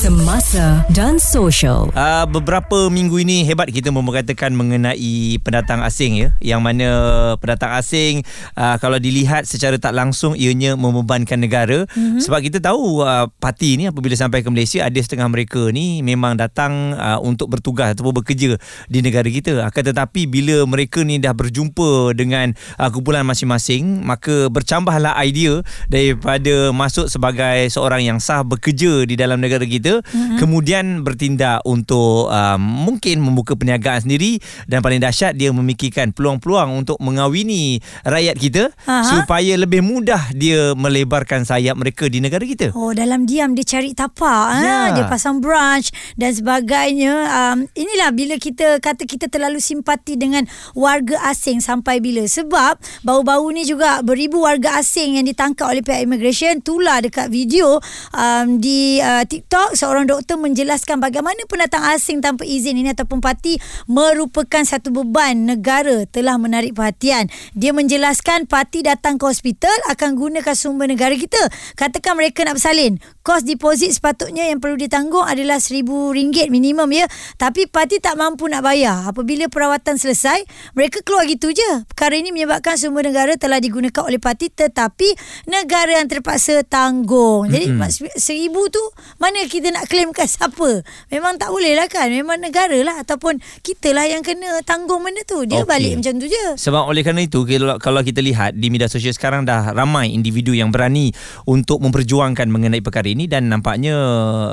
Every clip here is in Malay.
Semasa dan social. Uh, beberapa minggu ini hebat kita memperkatakan mengenai pendatang asing ya yang mana pendatang asing uh, kalau dilihat secara tak langsung ianya membebankan negara mm-hmm. sebab kita tahu uh, parti ni apabila sampai ke Malaysia ada setengah mereka ni memang datang uh, untuk bertugas ataupun bekerja di negara kita akan tetapi bila mereka ni dah berjumpa dengan uh, kumpulan masing-masing maka bercambahlah idea daripada masuk sebagai seorang yang sah bekerja di dalam negara kita mm-hmm. kemudian bertindak untuk uh, mungkin membuka perniagaan sendiri dan paling dahsyat dia memikirkan peluang-peluang untuk mengawini rakyat kita Aha. supaya lebih mudah dia melebarkan sayap mereka di negara kita. Oh dalam diam dia cari tapak ya. ha? dia pasang branch dan sebagainya. Um, inilah bila kita kata kita terlalu simpati dengan warga asing sampai bila sebab baru-baru ni juga beribu warga asing yang ditangkap oleh pihak immigration tular dekat video um, di uh, TikTok seorang doktor menjelaskan bagaimana pendatang asing tanpa izin ini ataupun parti merupakan satu beban negara telah menarik perhatian. Dia menjelaskan parti datang ke hospital akan gunakan sumber negara kita. Katakan mereka nak bersalin. Kos deposit sepatutnya yang perlu ditanggung adalah RM1,000 minimum ya. Tapi parti tak mampu nak bayar. Apabila perawatan selesai, mereka keluar gitu je. Perkara ini menyebabkan sumber negara telah digunakan oleh parti tetapi negara yang terpaksa tanggung. Jadi mm-hmm. seribu tu mana kita nak claimkan siapa? Memang tak boleh lah kan. Memang negara lah ataupun kita lah yang kena tanggung benda tu. Dia okay. balik macam tu je. Sebab oleh kerana itu kalau kita lihat di media sosial sekarang dah ramai individu yang berani untuk memperjuangkan mengenai perkara ini dan nampaknya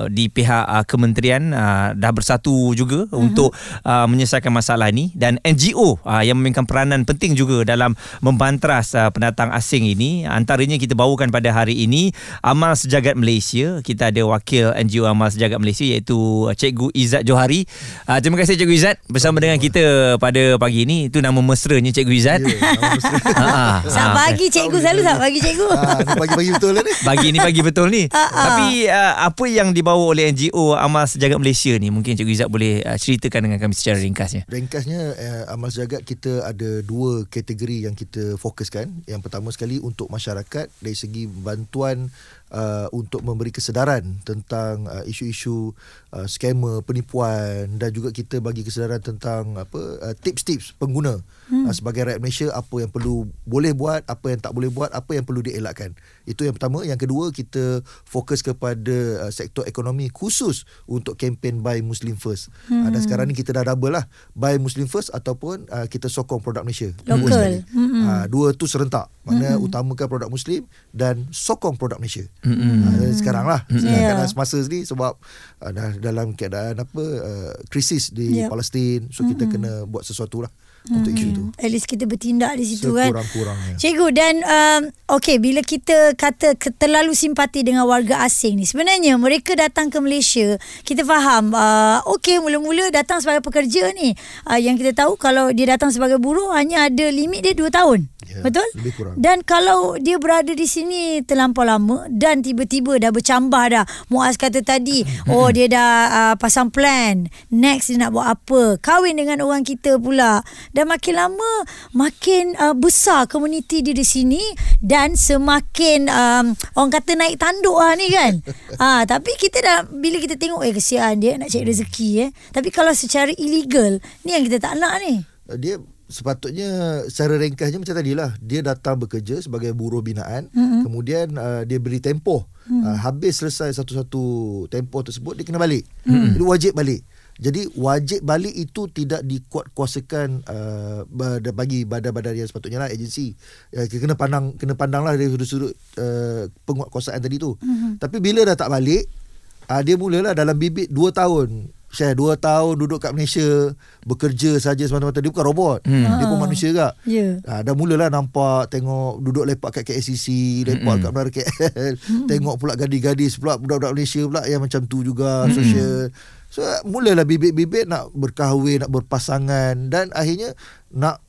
di pihak uh, kementerian uh, dah bersatu juga mm-hmm. untuk uh, menyelesaikan masalah ini dan NGO uh, yang memainkan peranan penting juga dalam membantras uh, pendatang asing ini antaranya kita bawakan pada hari ini Amal Sejagat Malaysia. Kita ada wakil NGO Amal Sejagat Malaysia iaitu Cikgu Izzat Johari. Uh, terima kasih Cikgu Izzat bersama dengan kita pada pagi ini. Itu nama mesranya Cikgu Izzat. Ya, nama Sat pagi Cikgu selalu sat pagi Cikgu. Pagi-pagi betul lah ni. Pagi ni pagi betul ni. Tapi uh, apa yang dibawa oleh NGO Amal Sejagat Malaysia ni mungkin Cikgu Izzat boleh uh, ceritakan dengan kami secara ringkasnya. Ringkasnya uh, Amal Sejagat kita ada dua kategori yang kita fokuskan. Yang pertama sekali untuk masyarakat dari segi bantuan uh, untuk memberi kesedaran tentang uh, isu-isu uh, skamer, penipuan dan juga kita bagi kesedaran tentang apa uh, tips-tips pengguna hmm. uh, sebagai rakyat Malaysia apa yang perlu boleh buat, apa yang tak boleh buat, apa yang perlu dielakkan. Itu yang pertama, yang kedua kita fokus kepada uh, sektor ekonomi khusus untuk kempen buy Muslim first. Hmm. Uh, dan sekarang ni kita dah double lah buy Muslim first ataupun uh, kita sokong produk Malaysia. Local. Hmm. Uh, dua tu serentak. Maknanya hmm. utamakan produk Muslim dan sokong produk Malaysia. Mm-hmm. Uh, sekarang lah sedangkan yeah. semasa ni sebab uh, dalam keadaan apa uh, krisis di yep. Palestin so mm-hmm. kita kena buat sesuatu lah untuk isu tu. At least kita bertindak di situ kan. Sekurang-kurangnya. Cikgu dan um, okay bila kita kata terlalu simpati dengan warga asing ni sebenarnya mereka datang ke Malaysia kita faham uh, okay mula-mula datang sebagai pekerja ni uh, yang kita tahu kalau dia datang sebagai buruh hanya ada limit dia 2 tahun. Ya, Betul? Lebih kurang. Dan kalau dia berada di sini terlampau lama dan tiba-tiba dah bercambah dah. Muaz kata tadi, oh dia dah uh, pasang plan. Next dia nak buat apa? Kahwin dengan orang kita pula. Dan makin lama makin uh, besar komuniti dia di sini dan semakin um, orang kata naik tanduk lah ni kan. ah, tapi kita dah bila kita tengok eh kesian dia nak cari rezeki eh. Tapi kalau secara illegal ni yang kita tak nak ni. Dia sepatutnya secara ringkasnya macam tadi lah dia datang bekerja sebagai buruh binaan mm-hmm. kemudian uh, dia beri tempoh mm-hmm. uh, habis selesai satu-satu tempoh tersebut dia kena balik mm-hmm. dia wajib balik jadi wajib balik itu tidak dikuatkuasakan uh, bagi badan-badan yang sepatutnya lah agensi uh, kena pandang kena pandanglah dari sudut-sudut uh, penguatkuasaan tadi tu mm-hmm. tapi bila dah tak balik uh, dia mulalah dalam bibit 2 tahun saya dua tahun duduk kat Malaysia bekerja saja semata-mata dia bukan robot hmm. dia pun manusia juga yeah. ha, dah mulalah nampak tengok duduk lepak kat KLCC lepak hmm. kat Menara KL hmm. tengok pula gadis-gadis pula budak-budak Malaysia pula yang macam tu juga hmm. sosial so mulalah bibit-bibit nak berkahwin nak berpasangan dan akhirnya nak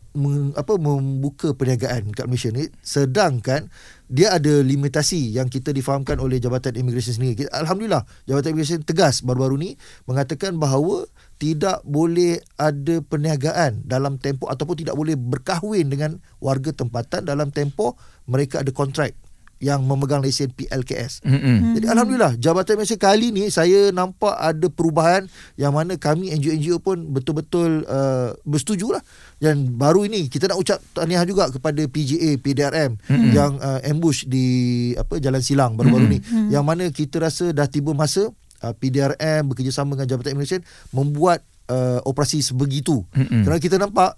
apa membuka perniagaan kat Malaysia ni sedangkan dia ada limitasi yang kita difahamkan oleh Jabatan Immigration sendiri. Alhamdulillah Jabatan Immigration tegas baru-baru ni mengatakan bahawa tidak boleh ada perniagaan dalam tempoh ataupun tidak boleh berkahwin dengan warga tempatan dalam tempoh mereka ada kontrak yang memegang lesen PLKS. Mm-mm. Jadi alhamdulillah Jabatan Malaysia kali ni saya nampak ada perubahan yang mana kami NGO-NGO pun betul-betul uh, bersetuju lah. Dan baru ini kita nak ucap tahniah juga kepada PGA, PDRM mm-hmm. yang uh, ambush di apa Jalan Silang baru-baru mm-hmm. ni. Mm-hmm. Yang mana kita rasa dah tiba masa uh, PDRM bekerjasama dengan Jabatan Malaysia membuat uh, operasi sebegitu. Mm-hmm. Kerana kita nampak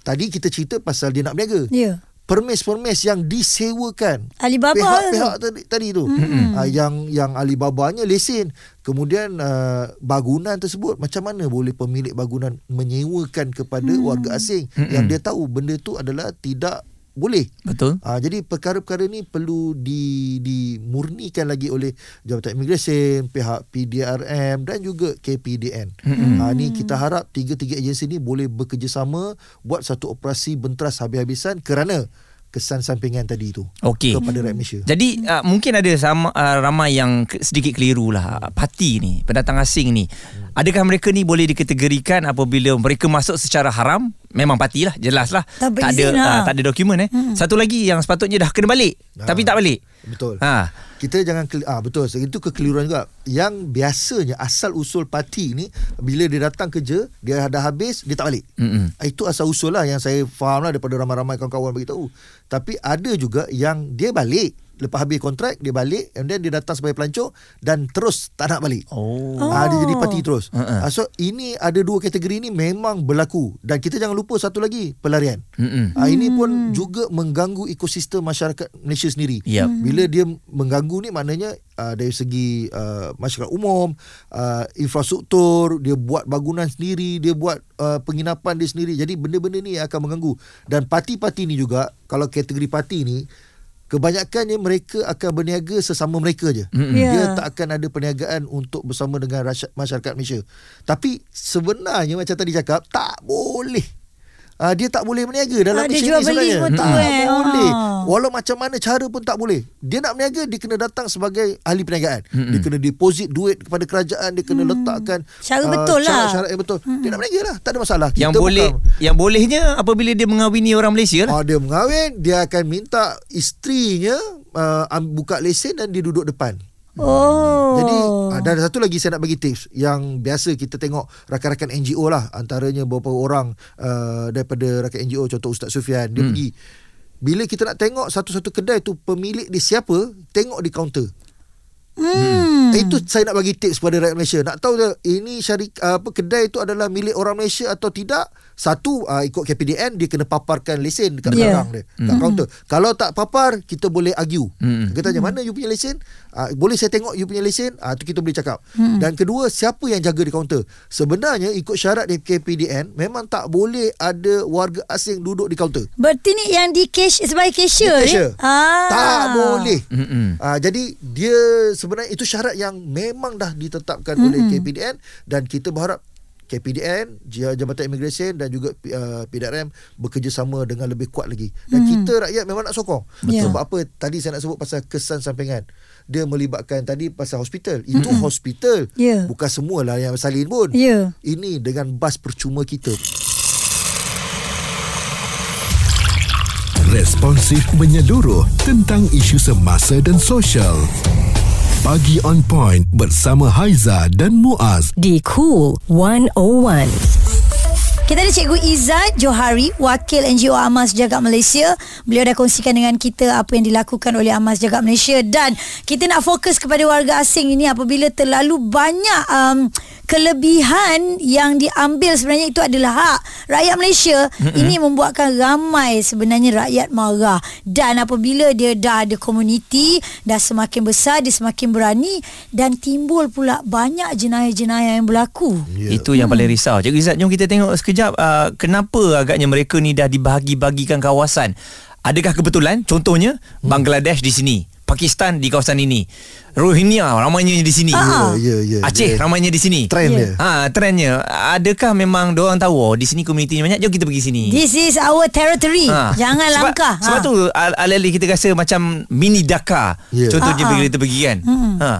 tadi kita cerita pasal dia nak berniaga. Ya. Permis-permis yang disewakan Alibaba pihak-pihak tadi, tadi tu mm-hmm. uh, yang yang Alibabanya lesen kemudian uh, bangunan tersebut macam mana boleh pemilik bangunan menyewakan kepada mm. warga asing mm-hmm. yang dia tahu benda tu adalah tidak boleh Betul. Uh, jadi perkara-perkara ni perlu di dimurnikan lagi oleh Jabatan Imigresen, pihak PDRM dan juga KPDN. Mm-hmm. Uh, ni kita harap tiga-tiga agensi ni boleh bekerjasama buat satu operasi benteras habis-habisan kerana kesan sampingan tadi itu Okey. kepada rakyat Malaysia. Jadi uh, mungkin ada sama uh, ramai yang sedikit keliru lah parti ni pendatang asing ni. Adakah mereka ni boleh dikategorikan apabila mereka masuk secara haram? Memang parti lah jelas lah. Tak tak ada lah. uh, tak ada dokumen eh. Hmm. Satu lagi yang sepatutnya dah kena balik Ah. tapi tak balik. Betul. Ha. Kita jangan ah betul itu kekeliruan juga. Yang biasanya asal usul parti ni bila dia datang kerja, dia dah habis, dia tak balik. Mm-mm. Ah, Itu asal usul lah yang saya faham lah daripada ramai-ramai kawan-kawan bagi tahu. Tapi ada juga yang dia balik lepas habis kontrak dia balik and then dia datang sebagai pelancong dan terus tak nak balik. Oh. Ah, dia jadi parti terus. Uh-uh. Ah, so ini ada dua kategori ni memang berlaku dan kita jangan lupa satu lagi pelarian. Mm-mm. Ah, ini pun juga mengganggu ekosistem masyarakat Malaysia sendiri. Yep. Bila dia mengganggu ni maknanya uh, dari segi uh, masyarakat umum, uh, infrastruktur, dia buat bangunan sendiri, dia buat uh, penginapan dia sendiri. Jadi benda-benda ni akan mengganggu. Dan parti-parti ni juga kalau kategori parti ni kebanyakannya mereka akan berniaga sesama mereka je. Mm-mm. Ya. Dia tak akan ada perniagaan untuk bersama dengan masyarakat Malaysia. Tapi sebenarnya macam tadi cakap tak boleh. Uh, dia tak boleh berniaga Ah, dalam dia Malaysia jual ni beli sebenarnya. pun tu, tak eh. boleh. Ah. Walau macam mana cara pun tak boleh. Dia nak berniaga dia kena datang sebagai ahli perniagaan. Mm-hmm. Dia kena deposit duit kepada kerajaan, dia kena letakkan Cara ah, betul lah. Syarat-syarat yang betul. Dia nak berniaga lah, tak ada masalah. Yang Kita boleh bukan- yang bolehnya apabila dia mengawini orang Malaysia lah. Ah, dia mengahwin, dia akan minta isterinya uh, buka lesen dan dia duduk depan. Oh. Jadi ah, dan ada satu lagi saya nak bagi tips yang biasa kita tengok rakan-rakan NGO lah antaranya beberapa orang uh, daripada rakan NGO contoh Ustaz Sufian dia hmm. pergi bila kita nak tengok satu-satu kedai tu pemilik dia siapa tengok di kaunter. Hmm. Itu saya nak bagi tips kepada rakyat Malaysia. Nak tahu tak ini syarik apa kedai itu adalah milik orang Malaysia atau tidak? Satu uh, ikut KPDN dia kena paparkan lesen dekat Ya. belakang dia, kat kaunter. Kalau tak papar kita boleh argue. Hmm. Kita tanya mana you punya lesen? Uh, boleh saya tengok you punya lesen? Ah uh, tu kita boleh cakap. Dan kedua siapa yang jaga di kaunter? Sebenarnya ikut syarat di KPDN memang tak boleh ada warga asing duduk di kaunter. Berarti ni yang di cash sebagai cashier. Di cashier. Eh? Ah. Tak boleh. Mm-mm. Uh, jadi dia sebenarnya itu syarat yang memang dah ditetapkan mm-hmm. oleh KPDN dan kita berharap KPDN, Jabatan Imigresen dan juga uh, PDRM bekerjasama dengan lebih kuat lagi. Dan mm. kita rakyat memang nak sokong. Betul. Sebab apa? Tadi saya nak sebut pasal kesan sampingan. Dia melibatkan tadi pasal hospital. Itu mm. hospital. Ya. Bukan semualah yang salin pun. Ya. Ini dengan bas percuma kita. Responsif menyeluruh tentang isu semasa dan sosial. Pagi on point bersama Haiza dan Muaz. di Cool 101. Kita ada Cikgu Izzat Johari, Wakil NGO Amas Jagat Malaysia. Beliau dah kongsikan dengan kita apa yang dilakukan oleh Amas Jagat Malaysia dan kita nak fokus kepada warga asing ini apabila terlalu banyak um, kelebihan yang diambil sebenarnya itu adalah hak rakyat Malaysia. Mm-hmm. Ini membuatkan ramai sebenarnya rakyat marah dan apabila dia dah ada komuniti, dah semakin besar, dia semakin berani dan timbul pula banyak jenayah-jenayah yang berlaku. Ya. Itu yang paling risau. Cikgu Izzat, jom kita tengok sekejap uh, kenapa agaknya mereka ni dah dibahagi-bagikan kawasan. Adakah kebetulan contohnya hmm. Bangladesh di sini, Pakistan di kawasan ini, Rohingya ramainya di sini. Ah. Ya, ya, ya. Aceh Dia- ramainya di sini. Trend Ya. dia. Ha, trendnya. Adakah memang diorang tahu oh, di sini komuniti ni banyak, jom kita pergi sini. This is our territory. Ha. Jangan sebab, langkah. Sebab Ha. tu al- alih-alih kita rasa macam mini. Contohnya Ha, ha. bila kita pergi kan. Hmm. Ha.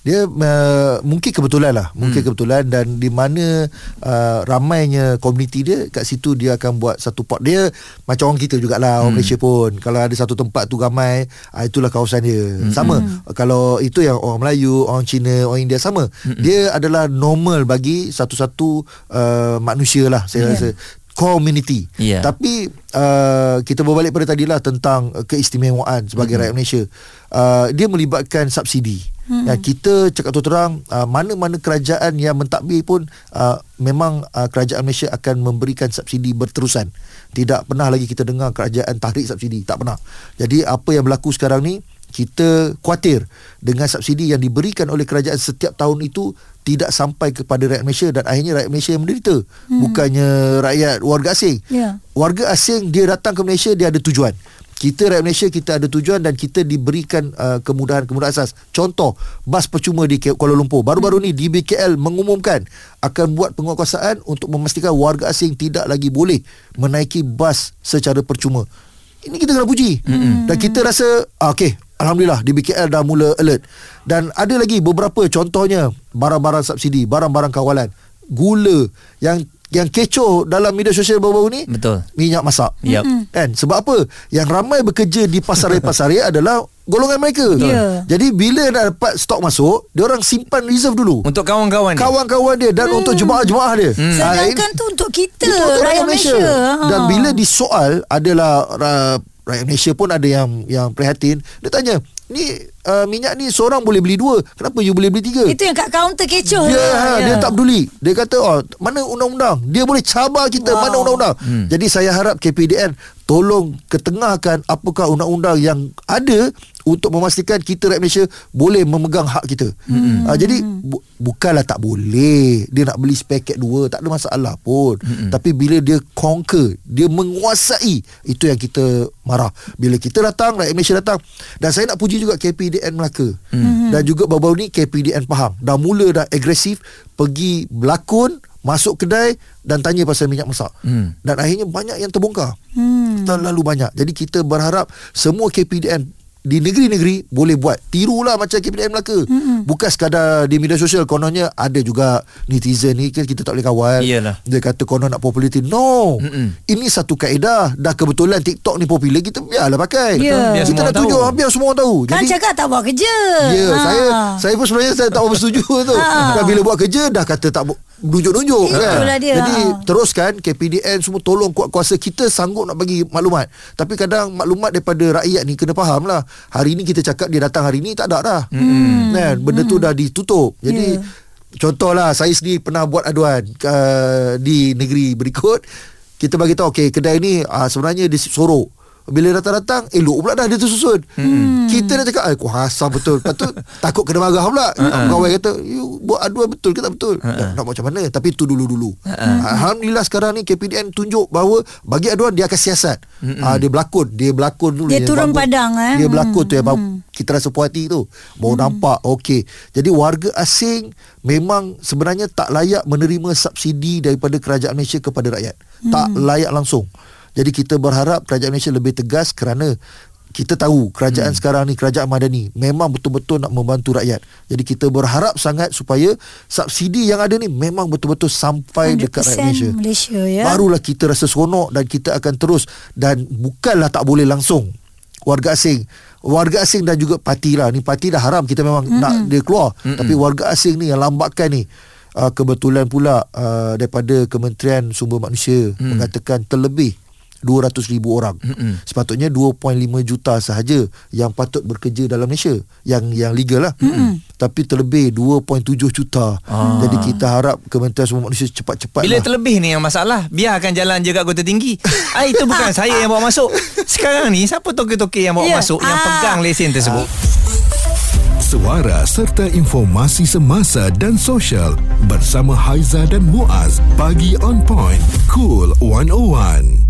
Dia uh, mungkin kebetulan lah. Mungkin kebetulan dan di mana uh, ramainya komuniti dia kat situ dia akan buat satu pot. Dia macam orang kita jugalah orang Malaysia pun. Kalau ada satu tempat tu ramai uh, itulah kawasan dia. Sama. Kalau itu yang orang Melayu orang Cina orang India sama. Dia adalah normal bagi satu-satu uh, manusia lah saya Ya. rasa. Community. Ya. tapi uh, kita berbalik pada tadi lah tentang uh, keistimewaan sebagai rakyat Malaysia. Uh, dia melibatkan subsidi hmm. ya, kita cakap terang uh, mana-mana kerajaan yang mentadbir pun uh, memang uh, kerajaan Malaysia akan memberikan subsidi berterusan tidak pernah lagi kita dengar kerajaan tarik subsidi tak pernah jadi apa yang berlaku sekarang ni kita khuatir dengan subsidi yang diberikan oleh kerajaan setiap tahun itu tidak sampai kepada rakyat Malaysia dan akhirnya rakyat Malaysia yang menderita hmm. bukannya rakyat warga asing. Ya. Warga asing dia datang ke Malaysia dia ada tujuan. Kita rakyat Malaysia kita ada tujuan dan kita diberikan uh, kemudahan-kemudahan asas. Contoh, bas percuma di Kuala Lumpur. Baru-baru ni DBKL mengumumkan akan buat penguatkuasaan untuk memastikan warga asing tidak lagi boleh menaiki bas secara percuma. Ini kita kena puji. Mm-hmm. Dan kita rasa ah, okey, alhamdulillah di BKL dah mula alert. Dan ada lagi beberapa contohnya barang-barang subsidi, barang-barang kawalan, gula yang yang kecoh dalam media sosial baru-baru ni Betul. minyak masak. Yap. Kan? Sebab apa? Yang ramai bekerja di pasaran-pasaran adalah golongan mereka. Ya. Jadi bila dah dapat stok masuk, dia orang simpan reserve dulu. Untuk kawan-kawan ni. Kawan-kawan dia dan untuk jemaah-jemaah dia. Ah, ini- Sedangkan tu untuk kita itu untuk rakyat Malaysia. Ha. Dan bila disoal adalah uh, rakyat Malaysia pun ada yang yang prihatin. Dia tanya, ni uh, minyak ni seorang boleh beli dua. Kenapa you boleh beli tiga? Itu yang kat kaunter kecoh. dia, tu. ha, dia tak peduli. Dia kata, oh, mana undang-undang? Dia boleh cabar kita, Wow. mana undang-undang? Hmm. Jadi saya harap KPDN tolong ketengahkan apakah undang-undang yang ada untuk memastikan kita rakyat Malaysia boleh memegang hak kita. Hmm. Uh, jadi bu- bukanlah tak boleh dia nak beli sepaket dua tak ada masalah pun. Hmm. Tapi bila dia conquer, dia menguasai itu yang kita marah. Bila kita datang rakyat Malaysia datang dan saya nak puji juga KPDN Melaka. Hmm. Dan juga baru-baru ni KPDN Pahang dah mula dah agresif pergi berlakon masuk kedai dan tanya pasal minyak masak. Hmm. Dan akhirnya banyak yang terbongkar. Hmm. Terlalu banyak. Jadi kita berharap semua KPDN di negeri-negeri boleh buat tirulah macam KPDN Melaka mm bukan sekadar di media sosial kononnya ada juga netizen ni kan kita tak boleh kawal Iyalah. dia kata konon nak populariti no Mm-mm. ini satu kaedah dah kebetulan TikTok ni popular kita biarlah pakai Ya. Biar kita nak orang tunjuk tahu. biar semua orang tahu Kan cakap tak buat kerja. Ya, Ha. saya saya pun sebenarnya saya tak bersetuju tu. Ha. Dan bila buat kerja dah kata tak bu- nunjuk-nunjuk kan. Itulah dia, Jadi ha. teruskan KPDN semua tolong kuat kuasa kita sanggup nak bagi maklumat. Tapi kadang maklumat daripada rakyat ni kena faham lah. Hari ni kita cakap dia datang hari ni tak ada dah. Hmm. Kan? Benda tu dah ditutup. Jadi Ya. contohlah saya sendiri pernah buat aduan uh, di negeri berikut. Kita bagi tahu okey kedai ni uh, sebenarnya dia sorok. Bila datang-datang Elok pula dah dia tersusun. Hmm. Kita dah cakap "Eh, Kuasa betul. Lepas tu Takut kena marah pula. Uh-uh. Kawan kata You buat aduan betul ke tak betul? Uh-uh. Nak buat macam mana? Tapi tu dulu-dulu. Uh-uh. Alhamdulillah sekarang ni KPDN tunjuk bahawa Bagi aduan dia akan siasat. Uh, Dia berlakon. Dia berlakon dulu Dia Yang turun bagus. padang, eh. Dia berlakon tu yang Hmm. kita rasa puas hati tu. Baru nampak Okey. Jadi warga asing Memang sebenarnya tak layak menerima subsidi Daripada kerajaan Malaysia kepada rakyat. Tak layak langsung jadi kita berharap kerajaan Malaysia lebih tegas kerana kita tahu kerajaan hmm. sekarang ni kerajaan madani memang betul-betul nak membantu rakyat. Jadi kita berharap sangat supaya subsidi yang ada ni memang betul-betul sampai dekat rakyat 100% Malaysia. Malaysia, ya. Barulah kita rasa seronok dan kita akan terus dan bukanlah tak boleh langsung warga asing warga asing dan juga parti lah ni parti dah haram kita memang mm nak dia keluar mm tapi warga asing ni yang lambatkan ni uh, kebetulan pula uh, daripada Kementerian Sumber Manusia mm. mengatakan terlebih 200 ribu orang. Mm-mm. Sepatutnya 2.5 juta sahaja yang patut bekerja dalam Malaysia yang yang legal lah. Mm-mm. Tapi terlebih 2.7 juta. Ah. Jadi kita harap Kementerian Sumber Manusia cepat-cepat Bila lah. terlebih ni yang masalah Biarkan jalan je kat kota tinggi ah, Itu bukan saya yang bawa masuk Sekarang ni Siapa toke-toke yang bawa Ya. masuk Yang Ah. pegang lesen tersebut Suara serta informasi semasa dan sosial bersama Haiza dan Muaz bagi on point cool 101.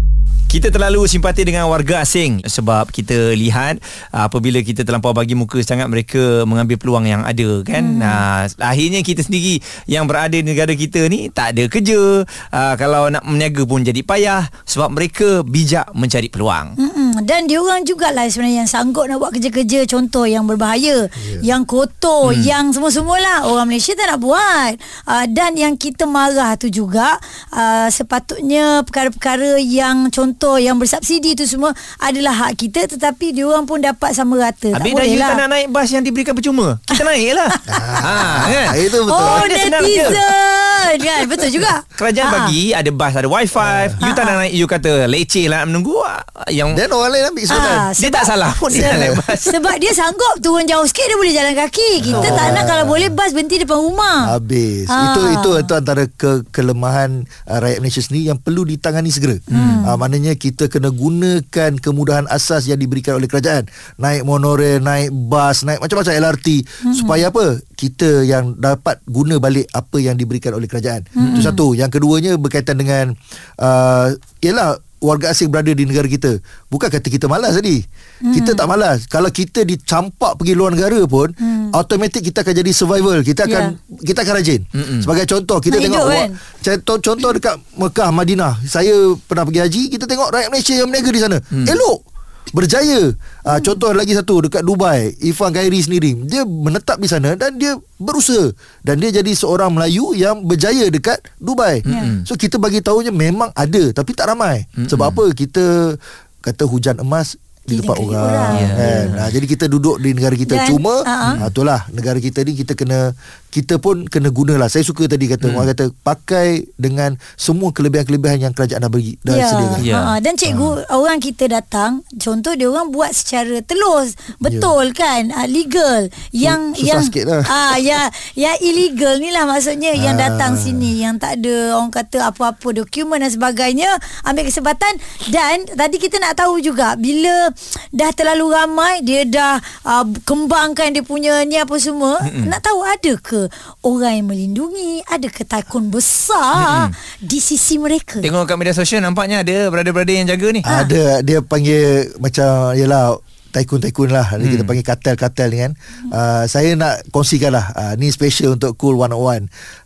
Kita terlalu simpati dengan warga asing sebab kita lihat uh, apabila kita terlampau bagi muka sangat mereka mengambil peluang yang ada kan. Hmm. Uh, akhirnya kita sendiri yang berada di negara kita ni tak ada kerja. Uh, kalau nak meniaga pun jadi payah sebab mereka bijak mencari peluang. Mm-mm. Dan dia orang jugalah sebenarnya yang sanggup nak buat kerja-kerja contoh yang berbahaya, yeah. yang kotor, hmm. yang semua-semualah orang Malaysia tak nak buat. Uh, dan yang kita marah tu juga uh, sepatutnya perkara-perkara yang contoh yang bersubsidi tu semua adalah hak kita tetapi dia orang pun dapat sama rata. Habis tak dah boleh you lah. tak nak naik bas yang diberikan percuma. Kita naik lah. ha, kan? Ah, Itu betul. Oh, Dia senang je. netizen kan. Betul juga. Kerajaan Ah. bagi ada bas ada wifi. You tak nak naik you kata leceh lah menunggu. ah, Yang Dan orang lain ambil soalan. Ah, dia tak salah pun dia naik bas. Sebab dia sanggup turun jauh sikit dia boleh jalan kaki. Kita tak nak kalau boleh bas berhenti depan rumah. Habis. Ah. Itu itu itu antara ke, kelemahan uh, rakyat Malaysia sendiri yang perlu ditangani segera. Hmm. Uh, maknanya kita kena gunakan kemudahan asas yang diberikan oleh kerajaan. Naik monorail, naik bas, naik macam-macam LRT hmm. supaya apa? Kita yang dapat guna balik apa yang diberikan oleh kerajaan. Hmm. Itu satu. Yang keduanya berkaitan dengan uh, ialah warga asing berada di negara kita. Bukan kata kita malas tadi. Hmm. Kita tak malas. Kalau kita dicampak pergi luar negara pun, hmm. Automatik kita akan jadi survival. Kita akan yeah. kita akan rajin. Mm-mm. Sebagai contoh, kita Nak tengok hidup, kan? contoh contoh dekat Mekah, Madinah. Saya pernah pergi haji, kita tengok rakyat Malaysia yang berniaga di sana. Hmm. Elok. Berjaya uh, Contoh lagi satu Dekat Dubai Ifan Ghairi sendiri Dia menetap di sana Dan dia berusaha Dan dia jadi seorang Melayu Yang berjaya dekat Dubai Ya. So kita bagi tahunya Memang ada Tapi tak ramai Sebab apa Kita Kata hujan emas di tempat orang, orang. orang kan. Ha, jadi kita duduk di negara kita Dan, cuma uh-uh. ha, itulah negara kita ni kita kena kita pun kena gunalah. Saya suka tadi kata orang kata pakai dengan semua kelebihan-kelebihan yang kerajaan dah bagi dah ya. sediakan. Ya. Ha, dan cikgu orang kita datang contoh dia orang buat secara telus betul kan ha, legal yang Susah yang sikit lah. ah ya yang illegal ni lah maksudnya yang Ah. datang sini yang tak ada orang kata apa-apa dokumen dan sebagainya ambil kesempatan dan tadi kita nak tahu juga bila dah terlalu ramai dia dah uh, kembangkan dia punya ni apa semua Mm-mm. nak tahu ada ke orang yang melindungi ada ke taikun besar Mm-mm. di sisi mereka. Tengok kat media sosial nampaknya ada brother-brother yang jaga ni. Ada. Dia panggil macam yalah Taikun-taikun lah. Hmm. Kita panggil kartel-kartel ni kan. Uh, Saya nak kongsikan lah. Uh, Ni special untuk Cool 101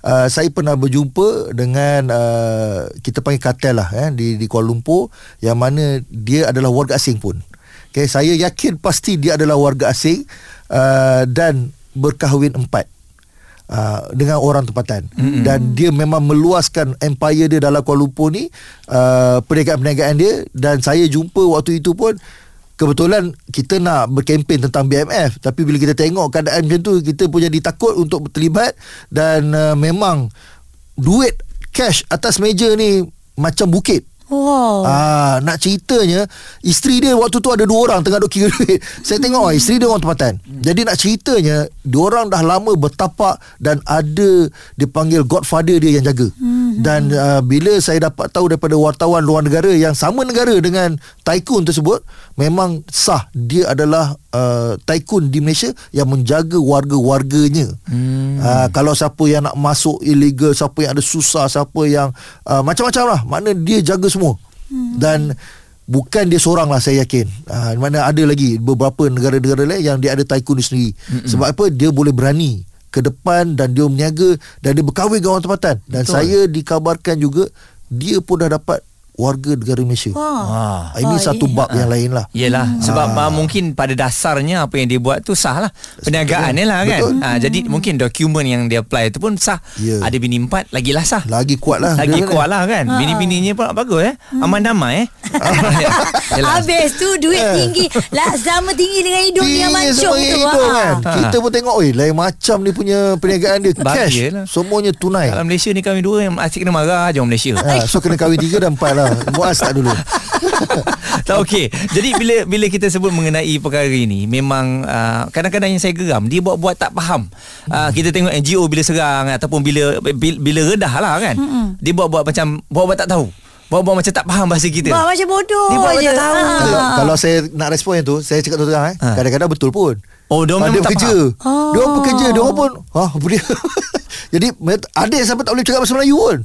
uh, Saya pernah berjumpa Dengan uh, Kita panggil kartel lah eh, di, di Kuala Lumpur Yang mana Dia adalah warga asing pun. Okay, Saya yakin pasti Dia adalah warga asing uh, Dan Berkahwin empat Uh, dengan orang tempatan. Mm-hmm. dan dia memang meluaskan empire dia dalam Kuala Lumpur ni uh, perniagaan-perniagaan dia. Dan saya jumpa waktu itu pun kebetulan kita nak berkempen tentang BMF tapi bila kita tengok keadaan macam tu kita pun jadi takut untuk terlibat. Dan uh, memang duit cash atas meja ni macam bukit wow Ah, nak ceritanya isteri dia waktu tu ada dua orang tengah duk kira duit. Saya tengok oh, isteri dia orang tempatan. Jadi nak ceritanya dua orang dah lama bertapak dan ada dipanggil godfather dia yang jaga. Dan uh, bila saya dapat tahu daripada wartawan luar negara yang sama negara dengan tycoon tersebut, memang sah dia adalah uh, tycoon di Malaysia yang menjaga warga-warganya. Hmm. Uh, kalau siapa yang nak masuk illegal, siapa yang ada susah, siapa yang uh, macam-macam lah. Makna dia jaga semua. Hmm. Dan bukan dia seorang lah saya yakin. Uh, mana ada lagi beberapa negara-negara lain yang dia ada tycoon dia sendiri. Hmm. Sebab apa? Dia boleh berani ke depan dan dia berniaga dan dia berkahwin dengan orang tempatan. Dan Betul. saya dikabarkan juga dia pun dah dapat warga negara Malaysia. Wah. Ah, ini Oh, satu bab yang lain lah. Yelah Sebab ah. mungkin pada dasarnya Apa yang dia buat tu sah lah Perniagaan ni lah kan Betul. ah, Jadi mungkin dokumen yang dia apply tu pun sah Ya. Ada bini empat Lagilah sah Lagi kuat lah. Lagi Dia kuat lah kan Bini-bininya pun bagus eh Aman damai eh. Habis tu duit tinggi lah sama tinggi dengan hidup dia mancung tu. hidup ha. kan. Ha. Kita pun tengok oi lain macam dia punya perniagaan dia cash. Bahagialah. Semuanya tunai. Dalam Malaysia ni kami dua Yang asyik kena marah je orang Malaysia Ha, so kena kahwin tiga dan empat lah Muaz tak dulu tak okey. Jadi bila bila kita sebut mengenai perkara ini memang uh, kadang-kadang yang saya geram dia buat-buat tak faham. Uh, kita tengok NGO bila serang ataupun bila bila, bila redah lah kan. Dia buat-buat macam buat-buat tak tahu. Buat-buat macam tak faham bahasa kita. Bah, macam bodoh Dia buat je. macam tahu. Ha. kalau, kalau saya nak respon yang tu Saya cakap terus terang eh, Ha. Kadang-kadang betul pun Oh, dia Ah, memang dia tak bekerja. Oh. Dia orang bekerja Dia orang pun ah, apa dia Jadi ada yang sampai tak boleh cakap bahasa Melayu pun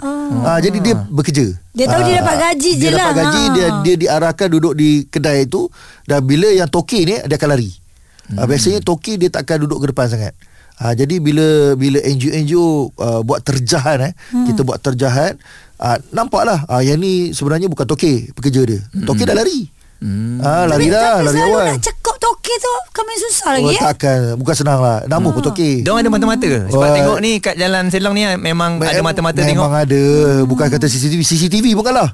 ah, Jadi dia bekerja Dia tahu dia dapat gaji je Dia dapat lah. gaji Ha. dia, dia diarahkan duduk di kedai itu Dan bila yang toki ni Dia akan lari ah, Biasanya toki dia tak akan duduk ke depan sangat Ha, jadi bila bila NGO-NGO uh, buat terjahan eh hmm. kita buat terjahan uh, nampaklah uh, yang ni sebenarnya bukan toke pekerja dia. Toke dah lari. Hmm. Ah, lari Tapi, dah, tapi lari selalu awal. nak toke tu Kami susah lagi Oh, eh takkan. Bukan senang lah. Nama pun toki. Diorang ada mata-mata ke? Sebab Wah. tengok ni kat jalan Selong ni memang ada mata-mata tengok. Memang ada Bukan kata CCTV CCTV pun kalah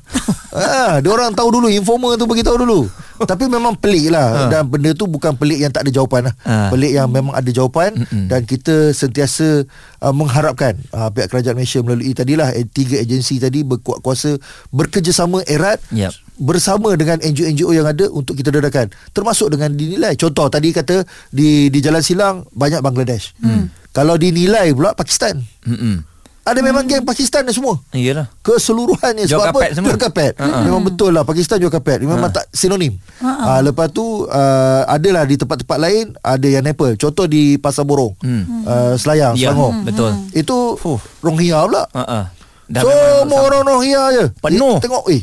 ha, Dia orang tahu dulu Informer tu beritahu dulu Tapi memang pelik lah Dan benda tu bukan pelik yang tak ada jawapan lah Ha. Pelik yang memang ada jawapan Dan kita sentiasa uh, Mengharapkan uh, Pihak kerajaan Malaysia Melalui tadilah eh, Tiga agensi tadi Berkuat kuasa Bekerjasama erat Yap. Bersama dengan NGO-NGO yang ada untuk kita dedakan termasuk dengan dinilai. Contoh tadi kata di di Jalan Silang banyak Bangladesh. Hmm. kalau dinilai pula Pakistan. Hmm. ada memang geng Pakistan ni semua? Iyalah. keseluruhannya. Jual sebab kapet apa semua. jual kapet. Ha-ha. memang betul lah Pakistan jual kapet. Memang tak sinonim. Uh, lepas tu uh, adalah di tempat-tempat lain ada yang Nepal. Contoh di Pasar Borong. Hmm. uh, Selayang Ya, Selangor. betul. itu Fuh. Rohingya pula. Ah. Dah Semua memang orang Rohingya je. Penuh. eh, Tengok eh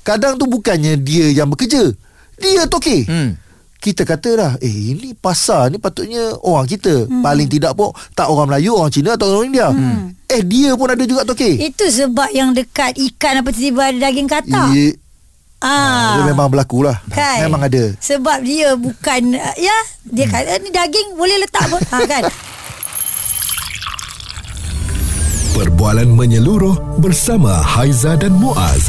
Kadang tu bukannya dia yang bekerja Dia toke Hmm. Kita kata dah Eh ini pasar ni patutnya Orang kita hmm. Paling tidak pun Tak orang Melayu Orang Cina atau orang India hmm. Eh dia pun ada juga toke Itu sebab yang dekat ikan apa tiba-tiba ada daging katak. Dia, Ah. dia memang berlaku lah Kan? Memang ada Sebab dia bukan uh, ya dia Hmm. kata ni daging boleh letak pun ha, kan. Perbualan menyeluruh bersama Haiza dan Muaz.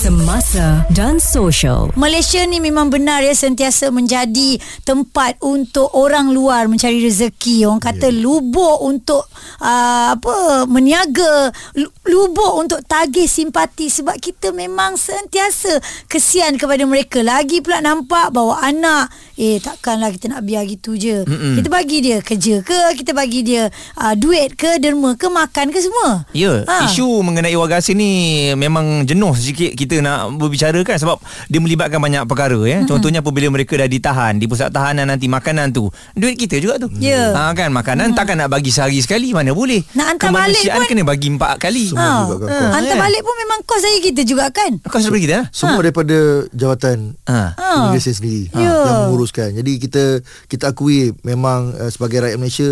Semasa dan social. Malaysia ni memang benar ya sentiasa menjadi tempat untuk orang luar mencari rezeki. Orang kata yeah. lubuk untuk uh, apa meniaga, lu- lubuk untuk tagih simpati sebab kita memang sentiasa kesian kepada mereka. Lagi pula nampak bawa anak, eh takkanlah kita nak biar gitu je. Mm-mm. Kita bagi dia kerja ke, kita bagi dia uh, duit ke, derma ke, makan ke semua. Ya, Ha. isu mengenai warga asing ni memang jenuh sikit kita nak berbicara kan sebab dia melibatkan banyak perkara ya. Mm-hmm. Contohnya apabila mereka dah ditahan di pusat tahanan nanti makanan tu duit kita juga tu. Ya. Ha kan makanan mm. takkan nak bagi sehari sekali mana boleh. Nak hantar balik pun- kena bagi empat kali. Semua Ha. kos. hantar kan? balik pun memang kos saya kita juga kan. Sudah bagi kita? Ha? Semua daripada jawatan Ha. Ha. Immigration sendiri Ya. yang menguruskan. Jadi kita kita akui memang uh, sebagai rakyat Malaysia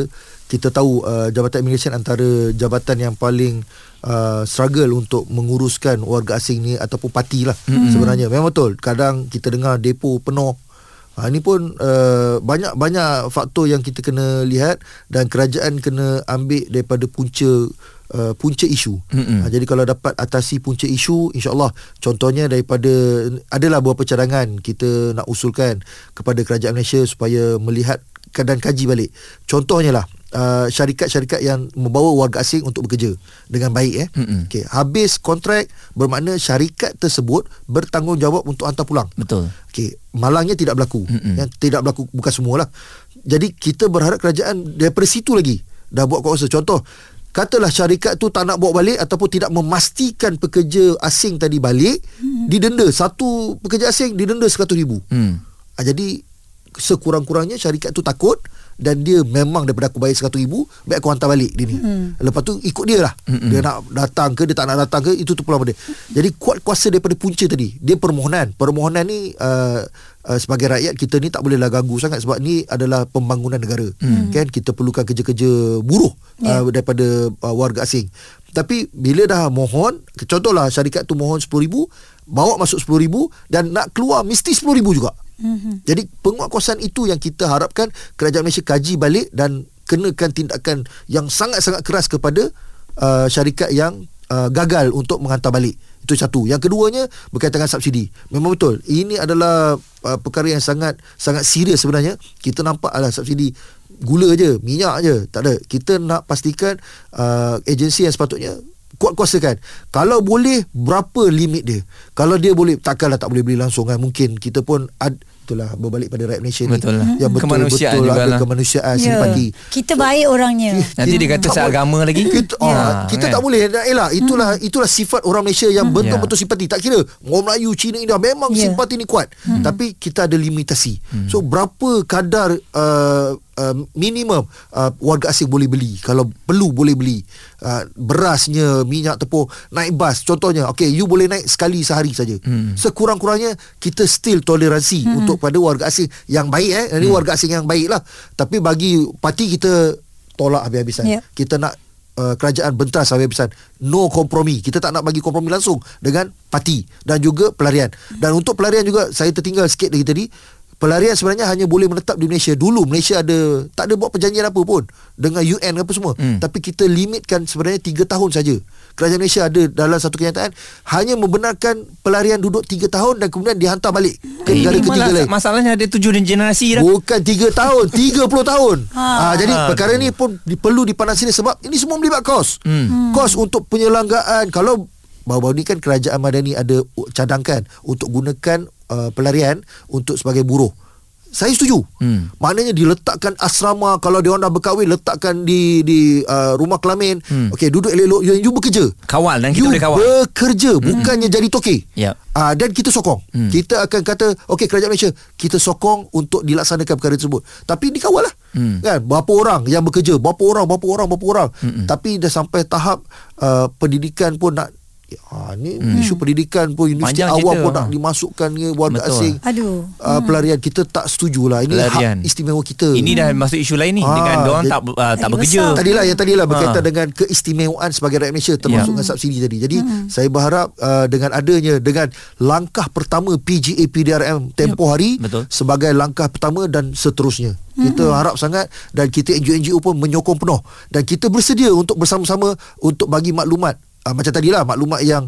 kita tahu uh, jabatan immigration antara jabatan yang paling uh, struggle untuk menguruskan warga asing ni ataupun parti lah mm-hmm. sebenarnya. Memang betul. Kadang kita dengar depo penuh. Ha, ini pun uh, banyak-banyak faktor yang kita kena lihat dan kerajaan kena ambil daripada punca uh, punca isu. Mm-mm. Ha, jadi kalau dapat atasi punca isu insya-Allah contohnya daripada adalah beberapa cadangan kita nak usulkan kepada kerajaan Malaysia supaya melihat dan kaji balik. Contohnya lah uh, syarikat-syarikat yang membawa warga asing untuk bekerja dengan baik eh. Mm-mm. Okey, habis kontrak bermakna syarikat tersebut bertanggungjawab untuk hantar pulang. Betul. Okey, malangnya tidak berlaku. Mm-mm. Yang tidak berlaku bukan semualah. Jadi kita berharap kerajaan daripada situ lagi dah buat kuasa. Contoh, katalah syarikat tu tak nak bawa balik ataupun tidak memastikan pekerja asing tadi balik, mm-hmm. didenda satu pekerja asing didenda RM100,000. Hmm. Ha, jadi sekurang-kurangnya syarikat tu takut dan dia memang daripada aku bayar RM100,000 baik aku hantar balik dia ni. Hmm. Lepas tu ikut dia lah. Hmm. Dia nak datang ke dia tak nak datang ke itu tu pulang pada. Jadi kuat kuasa daripada punca tadi. Dia permohonan. Permohonan ni uh, uh, sebagai rakyat kita ni tak bolehlah ganggu sangat sebab ni adalah pembangunan negara. Hmm. Kan kita perlukan kerja-kerja buruh yeah. uh, daripada uh, warga asing. Tapi bila dah mohon, contohlah syarikat tu mohon RM10,000, bawa masuk RM10,000 dan nak keluar mesti RM10,000 juga. Mm-hmm. Jadi penguatkuasaan itu yang kita harapkan kerajaan Malaysia kaji balik dan kenakan tindakan yang sangat-sangat keras kepada uh, syarikat yang uh, gagal untuk menghantar balik. Itu satu. Yang keduanya berkaitan dengan subsidi. Memang betul. Ini adalah uh, perkara yang sangat sangat serius sebenarnya. Kita nampak adalah subsidi gula je, minyak je, tak ada. Kita nak pastikan uh, agensi yang sepatutnya kuat kuasakan kalau boleh berapa limit dia kalau dia boleh takkanlah tak boleh beli langsung kan mungkin kita pun ad, itulah berbalik pada rakyat Malaysia Betul lah. ni yang betul Kemanusiaan betul ada jugalah. kemanusiaan Ya. simpati Kita baik orangnya. Nanti dia kata tak seagama lagi. kita, Ya, ah, kita kan? tak boleh Elah itulah itulah sifat orang Malaysia yang betul-betul simpati tak kira orang Melayu Cina India memang Ya. simpati ni kuat tapi kita ada limitasi so berapa kadar uh, uh, minimum uh, warga asing boleh beli kalau perlu boleh beli uh, berasnya minyak tepung naik bas contohnya okay you boleh naik sekali sehari saja hmm. sekurang-kurangnya kita still toleransi hmm. untuk pada warga asing yang baik eh ini warga asing yang baik lah tapi bagi parti kita tolak habis-habisan Ya. kita nak uh, kerajaan bentras sampai pesan no kompromi. Kita tak nak bagi kompromi langsung dengan parti dan juga pelarian. Dan untuk pelarian juga saya tertinggal sikit lagi tadi pelarian sebenarnya hanya boleh menetap di Malaysia. Dulu Malaysia ada tak ada buat perjanjian apa pun dengan UN apa semua. Hmm. Tapi kita limitkan sebenarnya 3 tahun saja. Kerajaan Malaysia ada dalam satu kenyataan hanya membenarkan pelarian duduk 3 tahun dan kemudian dihantar balik ke Eh, negara ini ketiga lain. Masalahnya ada tujuh generasi dah. Bukan 3 tahun 30 tahun Ha. ha. Jadi Aduh. perkara ni pun di, Perlu dipandang serius Sebab ini semua melibat kos hmm. Kos untuk penyelenggaraan Kalau Baru-baru ni kan Kerajaan Madani ada Cadangkan Untuk gunakan uh, Pelarian Untuk sebagai buruh saya setuju. Hmm. Maknanya diletakkan asrama kalau dia orang dah berkahwin letakkan di di uh, rumah kelamin. Hmm. Okey duduk elok-elok you, you bekerja. Kawal dan kita you boleh kawal. bekerja bukannya jadi toke. Ya. Ah dan kita sokong. Hmm. Kita akan kata okey kerajaan Malaysia kita sokong untuk dilaksanakan perkara tersebut. Tapi dikawal lah. Hmm. Kan berapa orang yang bekerja, berapa orang, berapa orang, berapa orang. Hmm. Tapi dah sampai tahap uh, pendidikan pun nak Ha, ni hmm. isu pendidikan pun universiti Panjang awam cerita. pun nak dimasukkan ke warga Betul. asing. Aduh. Uh, pelarian kita tak setujulah. Ini Pelarian. hak istimewa kita. Ini dah masuk isu lain ni Ah, dengan dia orang dia- tak uh, tak bekerja. besar. Tadilah yang tadilah berkaitan Ha. dengan keistimewaan sebagai rakyat Malaysia termasuk Ya. dengan subsidi tadi. Jadi saya berharap uh, dengan adanya dengan langkah pertama PGA PDRM tempoh hari betul. sebagai langkah pertama dan seterusnya. Kita harap sangat dan kita NGO-NGO pun menyokong penuh dan kita bersedia untuk bersama-sama untuk bagi maklumat uh, macam tadilah maklumat yang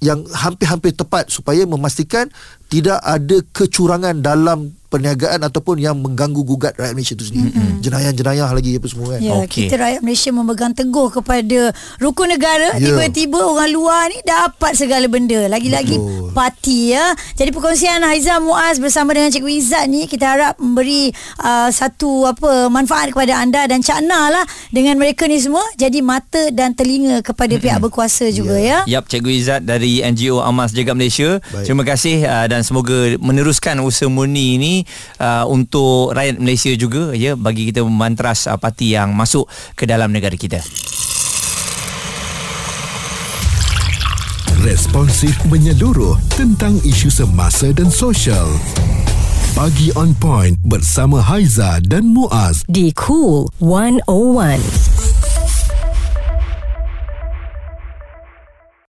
yang hampir-hampir tepat supaya memastikan tidak ada kecurangan dalam perniagaan ataupun yang mengganggu gugat rakyat Malaysia itu sendiri. Mm-hmm. Jenayah-jenayah lagi apa semua kan. Ya, Okey. okay. kita rakyat Malaysia memegang teguh kepada rukun negara. Ya. Tiba-tiba orang luar ni dapat segala benda. Lagi-lagi Betul. parti ya. Jadi perkongsian Haiza Muaz bersama dengan Cikgu Izzat ni kita harap memberi uh, satu apa manfaat kepada anda dan Cak Na lah dengan mereka ni semua jadi mata dan telinga kepada pihak berkuasa juga ya. Yap, Cikgu Izzat dari NGO Amas Jaga Malaysia. Baik. Terima kasih uh, dan semoga meneruskan usaha murni ini uh, untuk rakyat Malaysia juga ya bagi kita memantras uh, parti yang masuk ke dalam negara kita. Responsif menyeluruh tentang isu semasa dan sosial. Pagi on point bersama Haiza dan Muaz. Di Cool 101.